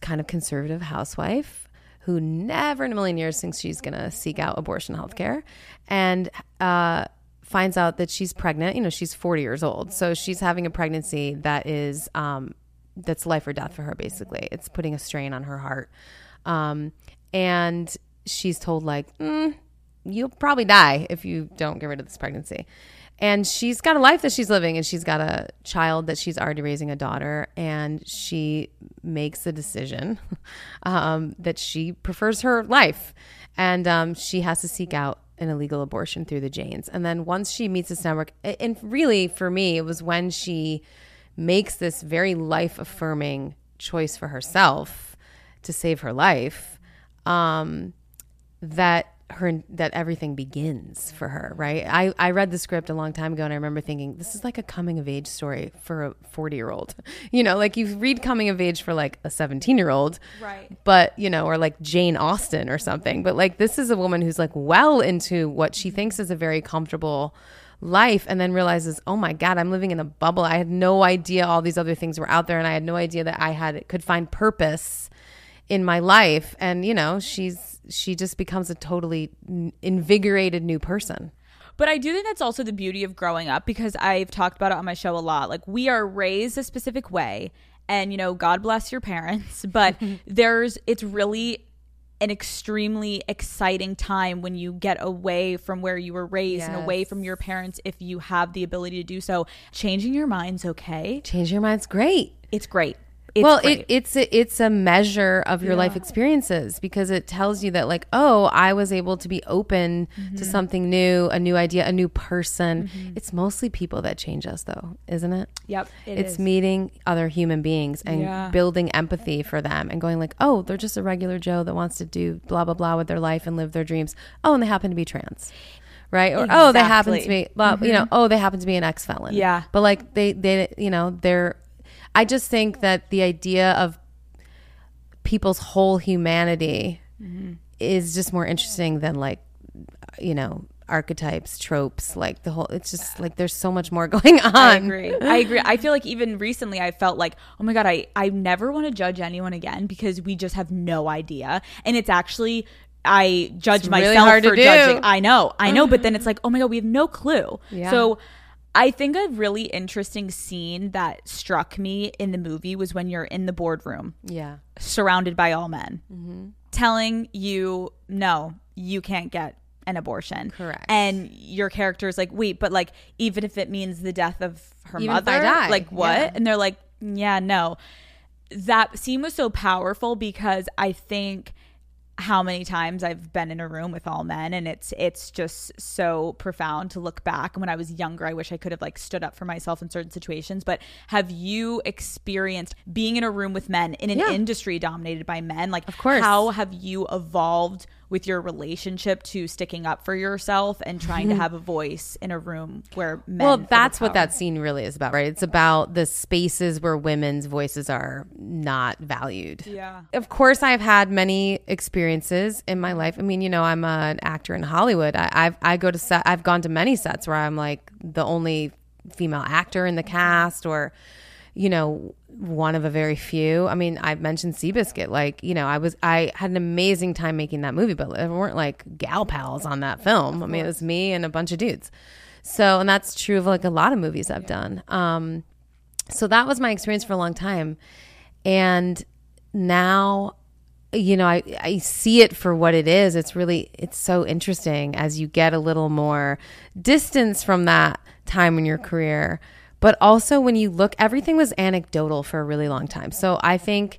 kind of conservative housewife who never in a million years thinks she's going to seek out abortion health care. And, uh, finds out that she's pregnant. You know, she's 40 years old. So she's having a pregnancy that is, um, that's life or death for her, basically. It's putting a strain on her heart. Um, and she's told, like, mm, you'll probably die if you don't get rid of this pregnancy. And she's got a life that she's living, and she's got a child that she's already raising a daughter. And she makes a decision um, that she prefers her life. And um, she has to seek out an illegal abortion through the Janes. And then once she meets this network, and really for me, it was when she makes this very life affirming choice for herself to save her life um, that her that everything begins for her right? I, I read the script a long time ago and i remember thinking this is like a coming of age story for a 40 year old you know like you read coming of age for like a 17 year old Right. but you know or like jane austen or something. But like this is a woman who's like well into what she thinks is a very comfortable life and then realizes oh my god i'm living in a bubble. I had no idea all these other things were out there and i had no idea that i had could find purpose in my life. And you know she's she just becomes a totally invigorated new person. But I do think that's also the beauty of growing up because I've talked about it on my show a lot. Like we are raised a specific way and you know, God bless your parents, but there's it's really an extremely exciting time when you get away from where you were raised and away from your parents if you have the ability to do so. Changing your mind's okay. change your mind's great It's great. It's well it, it's a, it's a measure of your life experiences because it tells you that like oh i was able to be open Mm-hmm. to something new a new idea a new person it's mostly people that change us though isn't it Yep, it it's is. meeting other human beings and Yeah. building empathy for them and going like oh they're just a regular joe that wants to do blah blah blah with their life and live their dreams oh and they happen to be trans right or oh they happen to Exactly. be blah, you know oh they happen to be an ex-felon Yeah. but like they they you know they're i just think that the idea of people's whole humanity Mm-hmm. is just more interesting than like you know archetypes tropes like the whole it's just like there's so much more going on I agree. I agree. I feel like even recently I felt like, oh my God, I, I never want to judge anyone again because we just have no idea. And it's actually I judge really myself for judging. I know, I know, but then it's like, oh my God, we have no clue. Yeah. So I think a really interesting scene that struck me in the movie was when you're in the boardroom. Yeah. Surrounded by all men. Mm-hmm. telling you no you can't get an abortion. Correct. and your character is like wait but like even if it means the death of her Even mother like what? Yeah. and they're like yeah no. That scene was so powerful because i think how many times I've been in a room with all men and it's it's just so profound to look back. And when I was younger, I wish I could have like stood up for myself in certain situations. But have you experienced being in a room with men in an Yeah. industry dominated by men? Like of course. how have you evolved with your relationship to sticking up for yourself and trying to mm-hmm. have a voice in a room where men well that's what that scene really is about right? It's about the spaces where women's voices are not valued. Yeah. of course i've had many experiences in my life. I mean you know i'm an actor in hollywood. I, i've i go to set i've gone to many sets where i'm like the only female actor in the cast or you know one of a very few. I mean i've mentioned seabiscuit like you know i was i had an amazing time making that movie but there weren't like gal pals on that film. I mean it was me and a bunch of dudes. So and that's true of like a lot of movies i've done. Um so that was my experience for a long time. And now you know I, I see it for what it is. It's really it's so interesting as you get a little more distance from that time in your career but also when you look everything was anecdotal for a really long time. So i think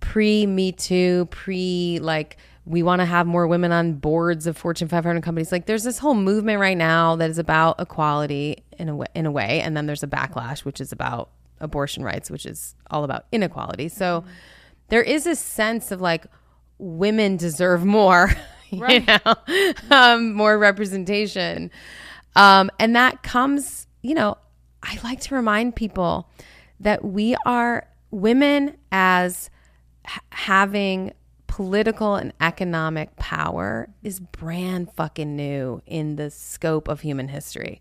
pre me too pre like we want to have more women on boards of fortune 500 companies. Like there's this whole movement right now that is about equality in a way, in a way. And then there's a backlash which is about abortion rights which is all about inequality. So there is a sense of like women deserve more you know um, more representation. Um, and that comes you know i like to remind people that we are women as h- having political and economic power is brand fucking new in the scope of human history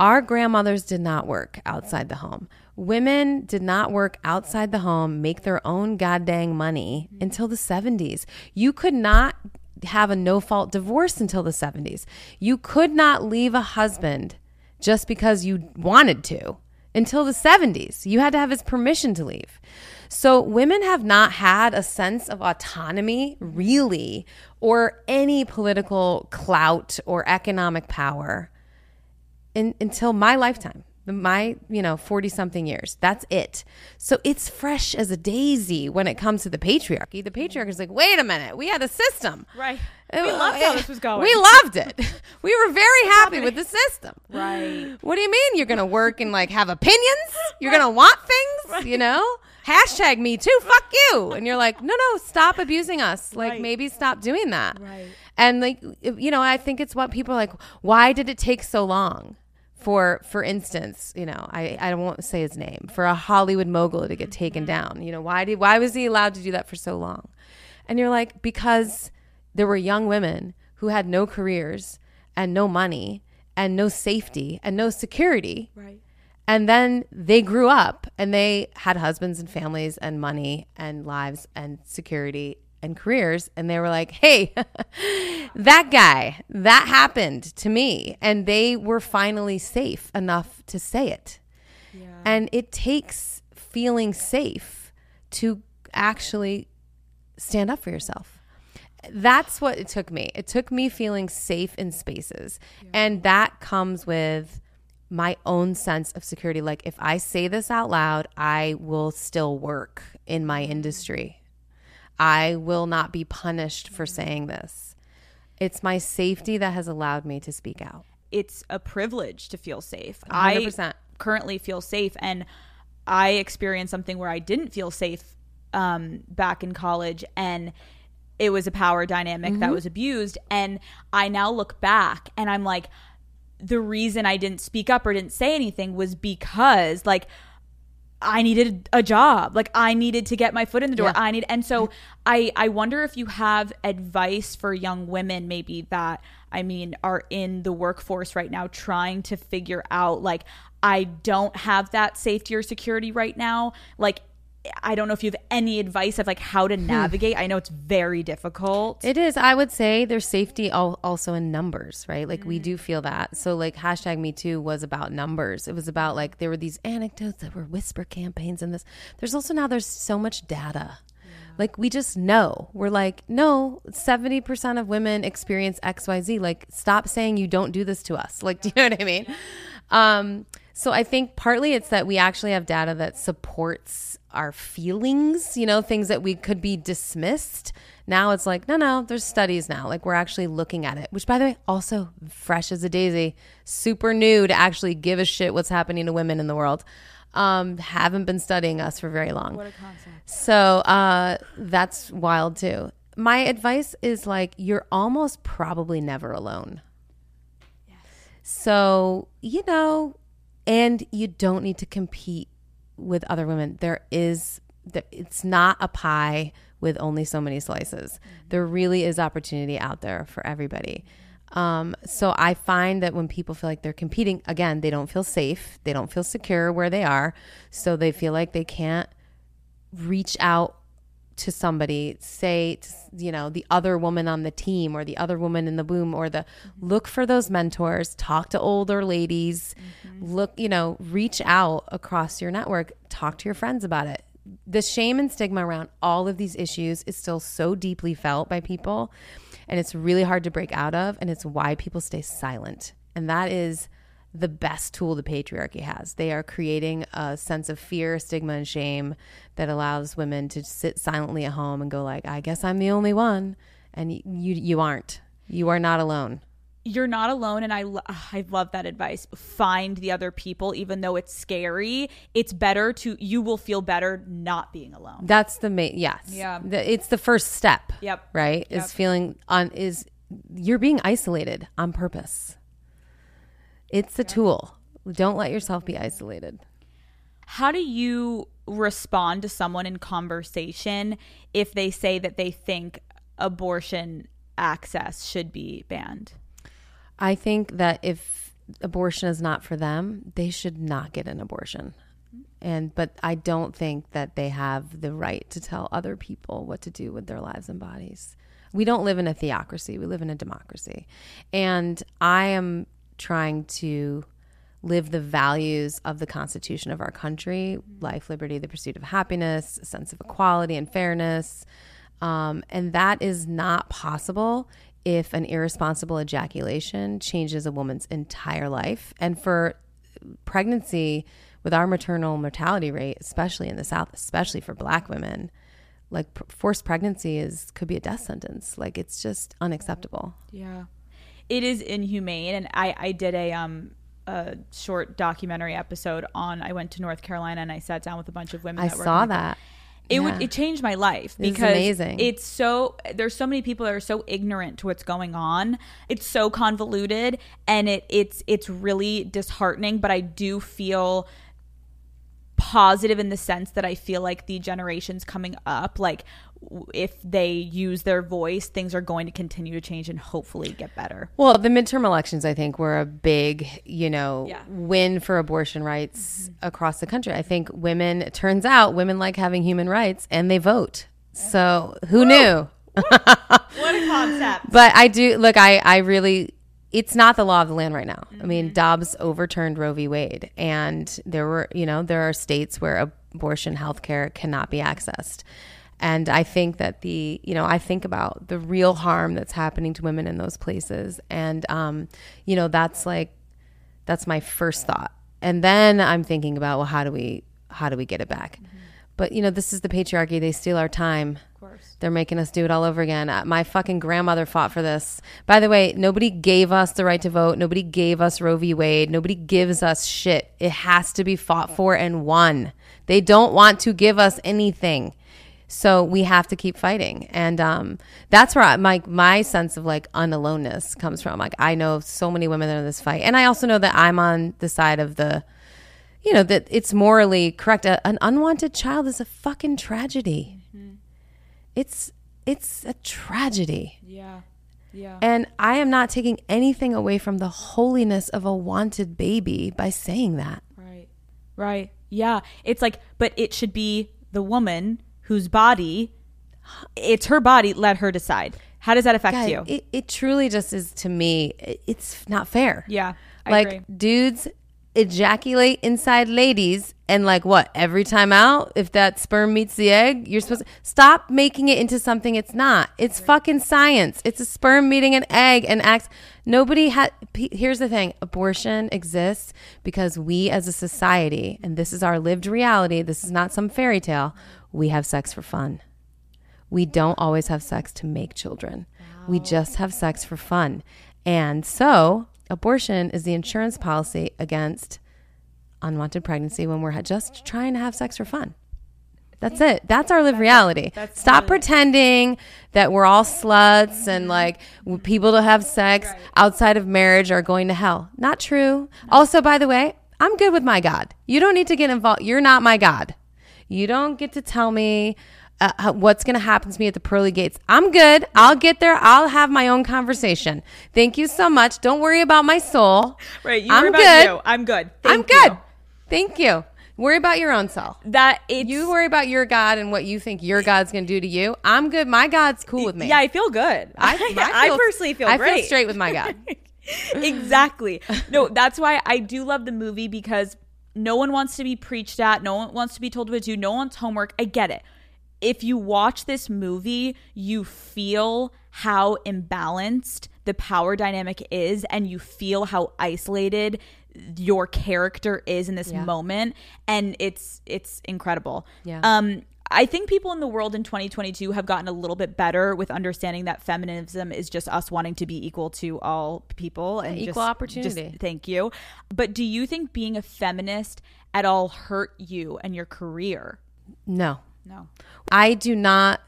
our grandmothers did not work outside the home. Women did not work outside the home, make their own goddamn money until the 70s. You could not have a no fault divorce until the 70s. You could not leave a husband just because you wanted to until the 70s. You had to have his permission to leave. So women have not had a sense of autonomy, really, or any political clout or economic power in, until my lifetime my you know 40 something years. That's it. So it's fresh as a daisy when it comes to the patriarchy. The patriarchy is like wait a minute we had a system. Right. Uh, We loved how this was going. we loved it. We were very happy with the system. Right. what do you mean you're gonna work and like have opinions? You're gonna want things you know? Hashtag me too fuck you. And you're like no no stop abusing us. Like Right. maybe stop doing that. Right. and like you know i think it's what people are like why did it take so long for for instance you know i i won't say his name for a hollywood mogul to get taken down you know why did why was he allowed to do that for so long and you're like because there were young women who had no careers and no money and no safety and no security Right. and then they grew up and they had husbands and families and money and lives and security and careers. And they were like, hey, that guy, that happened to me. And they were finally safe enough to say it. And it takes feeling safe to actually stand up for yourself. That's what it took me. It took me feeling safe in spaces. And that comes with my own sense of security. Like, if I say this out loud, I will still work in my mm-hmm. industry. I will not be punished for saying this. It's my safety that has allowed me to speak out. It's a privilege to feel safe. 100%. I currently feel safe, and I experienced something where I didn't feel safe um, back in college, and it was a power dynamic that was abused. And I now look back, and I'm like, the reason I didn't speak up or didn't say anything was because, like, I needed a job. Like I needed to get my foot in the door. I need and so I I wonder if you have advice for young women maybe that I mean are in the workforce right now trying to figure out like I don't have that safety or security right now. Like I don't know if you have any advice of like how to navigate. I know it's very difficult. It is. I would say there's safety al- also in numbers, right? Like we do feel that. So like hashtag Me Too was about numbers. It was about like there were these anecdotes that were whisper campaigns and this. There's also now there's so much data. Like we just know. We're like, no, 70% of women experience XYZ. Like stop saying you don't do this to us. Like do you know what I mean? Um so I think partly it's that we actually have data that supports our feelings, you know, things that we could be dismissed. Now it's like, no, no, there's studies now. Like we're actually looking at it, which by the way, also fresh as a daisy, super new to actually give a shit what's happening to women in the world. Um, haven't been studying us for very long. What a concept. So uh, that's wild too. My advice is like, you're almost probably never alone. So, you know, and you don't need to compete with other women. There is, there- it's not a pie with only so many slices. There really is opportunity out there for everybody. Um, so I find that when people feel like they're competing, again, they don't feel safe, they don't feel secure where they are, so they feel like they can't reach out to somebody say to, you know the other woman on the team or the other woman in the boom or the mm-hmm. look for those mentors talk to older ladies mm-hmm. look you know reach out across your network talk to your friends about it. The shame and stigma around all of these issues is still so deeply felt by people and it's really hard to break out of and it's why people stay silent. And that is the best tool the patriarchy has. They are creating a sense of fear, stigma, and shame that allows women to sit silently at home and go like, "I guess I'm the only one," and you you aren't. You are not alone. you're not alone and I I love that advice. Find the other people even though it's scary. It's better to you will feel better not being alone. That's the main. Yes. Yeah. The- it's the first step. Yep. Right. Yep. Is feeling on is you're being isolated on purpose. It's a tool. Don't let yourself be isolated. How do you respond to someone in conversation if they say that they think abortion access should be banned? I think that if abortion is not for them, they should not get an abortion. And but I don't think that they have the right to tell other people what to do with their lives and bodies. We don't live in a theocracy, we live in a democracy. And I am trying to live the values of the Constitution of our country life, liberty, the pursuit of happiness, a sense of equality and fairness. Um, and that is not possible if an irresponsible ejaculation changes a woman's entire life. And for pregnancy, with our maternal mortality rate, especially in the South, especially for black women, like p- forced pregnancy is could be a death sentence. Like it's just unacceptable. Yeah. It is inhumane and I I did a um a short documentary episode on I went to North Carolina and I sat down with a bunch of women I that saw that. It Yeah. would it changed my life because amazing. it's so there's so many people that are so ignorant to what's going on. It's so convoluted and it it's it's really disheartening, but I do feel positive in the sense that I feel like the generations coming up, like if they use their voice, things are going to continue to change and hopefully get better. Well, the midterm elections, I think, were a big, you know, Yeah. win for abortion rights across the country. I think women, it turns out, women like having human rights and they vote. So who knew? What a concept. But I do look. I I really. It's not the law of the land right now. I mean, mm-hmm. Dobbs overturned Roe v. Wade, and there were, you know, there are states where abortion health care cannot be accessed. And I think that the, you know, I think about the real harm that's happening to women in those places. And, um, you know, that's like, that's my first thought. And then I'm thinking about, well, how do we, how do we get it back? But, you know, this is the patriarchy. They steal our time. They're making us do it all over again. Uh, My fucking grandmother fought for this. By the way, nobody gave us the right to vote. Nobody gave us Roe v. Wade. Nobody gives us shit. It has to be fought for and won. They don't want to give us anything. So we have to keep fighting. And um, that's where I, my, my sense of like unaloneness comes from. Like, I know so many women that are in this fight. And I also know that I'm on the side of the, you know, that it's morally correct. A, an unwanted child is a fucking tragedy. It's it's a tragedy. Yeah. Yeah. And I am not taking anything away from the holiness of a wanted baby by saying that. Right. Right. Yeah. It's like, but it should be the woman whose body, it's her body, let her decide. How does that affect God, you? It, it truly just is to me, it's not fair. yeah. I like agree. dudes ejaculate inside ladies and like what every time out if that sperm meets the egg you're supposed to stop making it into something it's not it's fucking science it's a sperm meeting an egg and acts nobody had here's the thing abortion exists because we as a society and this is our lived reality this is not some fairy tale we have sex for fun we don't always have sex to make children. We just have sex for fun. And so, abortion is the insurance policy against unwanted pregnancy when we're just trying to have sex for fun. That's it. That's our live reality. Stop pretending that we're all sluts and like people to have sex outside of marriage are going to hell. Not true. Also, by the way, I'm good with my God. You don't need to get involved. You're not my God. You don't get to tell me uh, what's going to happen to me at the pearly gates. I'm good. I'll get there. I'll have my own conversation. Thank you so much. Don't worry about my soul. Right. You I'm worry about good. you. I'm good. I'm Thank good. you. Thank you. Worry about your own self. That it's You worry about your God and what you think your God's going to do to you. I'm good. My God's cool with me. Yeah, I feel good. I, I, feel- personally feel I great. feel straight with my God. exactly. No, that's why I do love the movie because no one wants to be preached at. No one wants to be told what to do. No one's homework. I get it. If you watch this movie, you feel how imbalanced the power dynamic is, and you feel how isolated your character is in this moment, and it's it's incredible. Yeah. Um, I think people in the world in 2022 have gotten a little bit better with understanding that feminism is just us wanting to be equal to all people and equal just- opportunity. just- thank you. But do you think being a feminist at all hurt you and your career? No. No. I do not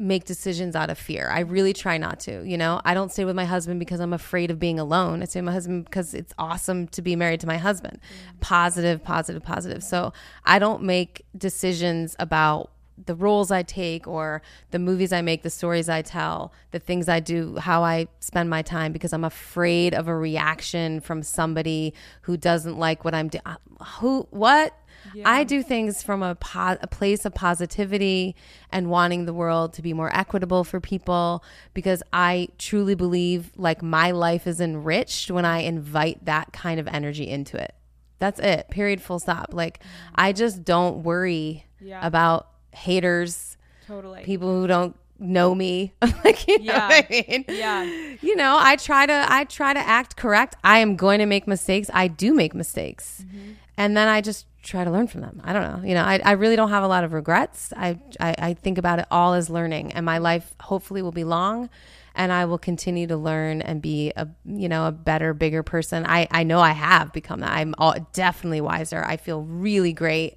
make decisions out of fear. I really try not to. You know, I don't stay with my husband because I'm afraid of being alone. I stay with my husband because it's awesome to be married to my husband. Mm. Positive, positive, positive. So I don't make decisions about the roles I take or the movies I make, the stories I tell, the things I do, how I spend my time because I'm afraid of a reaction from somebody who doesn't like what I'm doing. Uh, who, what? I do things from a, po- a place of positivity and wanting the world to be more equitable for people because I truly believe like my life is enriched when I invite that kind of energy into it. That's it. Period. Full stop. Like I just don't worry Yeah. about haters, Totally. people who don't know me. like you know Yeah. what I mean? Yeah. You know, I try to I try to act correct. I am going to make mistakes. I do make mistakes. Mm-hmm. And then I just try to learn from them. I don't know. You know, I, I really don't have a lot of regrets. I, I I think about it all as learning and my life hopefully will be long and I will continue to learn and be a you know a better bigger person. I I know I have become that. I'm all, definitely wiser. I feel really great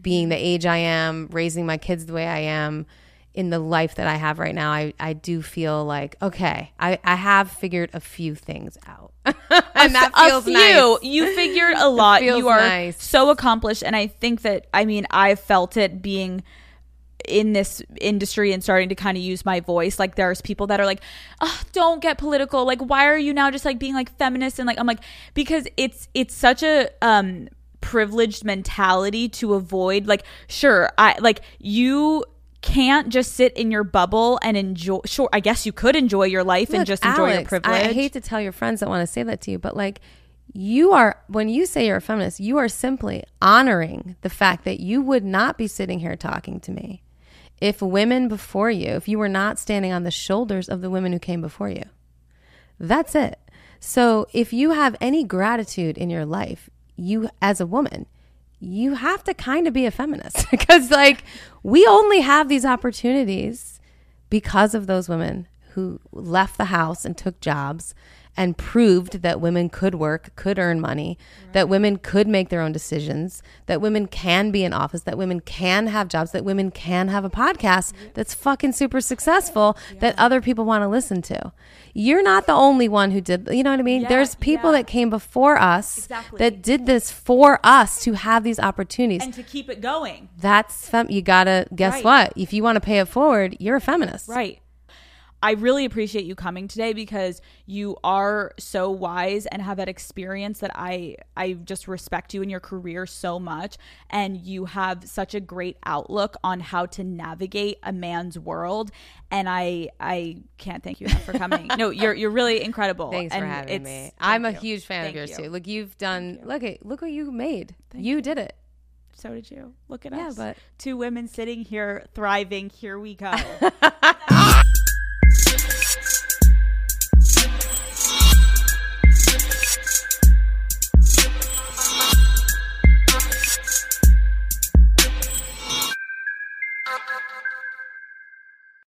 being the age I am, raising my kids the way I am in the life that I have right now, I, I do feel like, okay, I, I have figured a few things out. and that a few. nice. You figured a lot. You are nice. so accomplished, and I think that I mean I've felt it being in this industry and starting to kind of use my voice. Like there's people that are like, oh, "Don't get political. Like, why are you now just like being like feminist?" And like I'm like because it's it's such a um privileged mentality to avoid. Like, sure, I like you can't just sit in your bubble and enjoy sure i guess you could enjoy your life and just enjoy your Alex, privilege I hate to tell your friends that want to say that to you, but like you are when you say you're a feminist, you are simply honoring the fact that you would not be sitting here talking to me if women before you, if you were not standing on the shoulders of the women who came before you. That's it. So if you have any gratitude in your life, you as a woman, you have to kind of be a feminist because like we only have these opportunities because of those women who left the house and took jobs and proved that women could work, could earn money, that women could make their own decisions, that women can be in office, that women can have jobs, that women can have a podcast that's fucking super successful that other people want to listen to. You're not the only one who did, you know what I mean? Yeah, There's people yeah. that came before us Exactly. that did this for us to have these opportunities. and to keep it going That's fem- you gotta guess Right. what? If you want to pay it forward, you're a feminist. Right. I really appreciate you coming today because you are so wise and have that experience that I I just respect you in your career so much and you have such a great outlook on how to navigate a man's world and I I can't thank you enough for coming. no, you're you're really incredible. Thanks for having it's- me. I'm a you. huge fan Thank of yours you. too. Look, you've done. Look at look what you made. you did it. So did you. Look at Yeah, us. but- two women sitting here thriving. Here we go.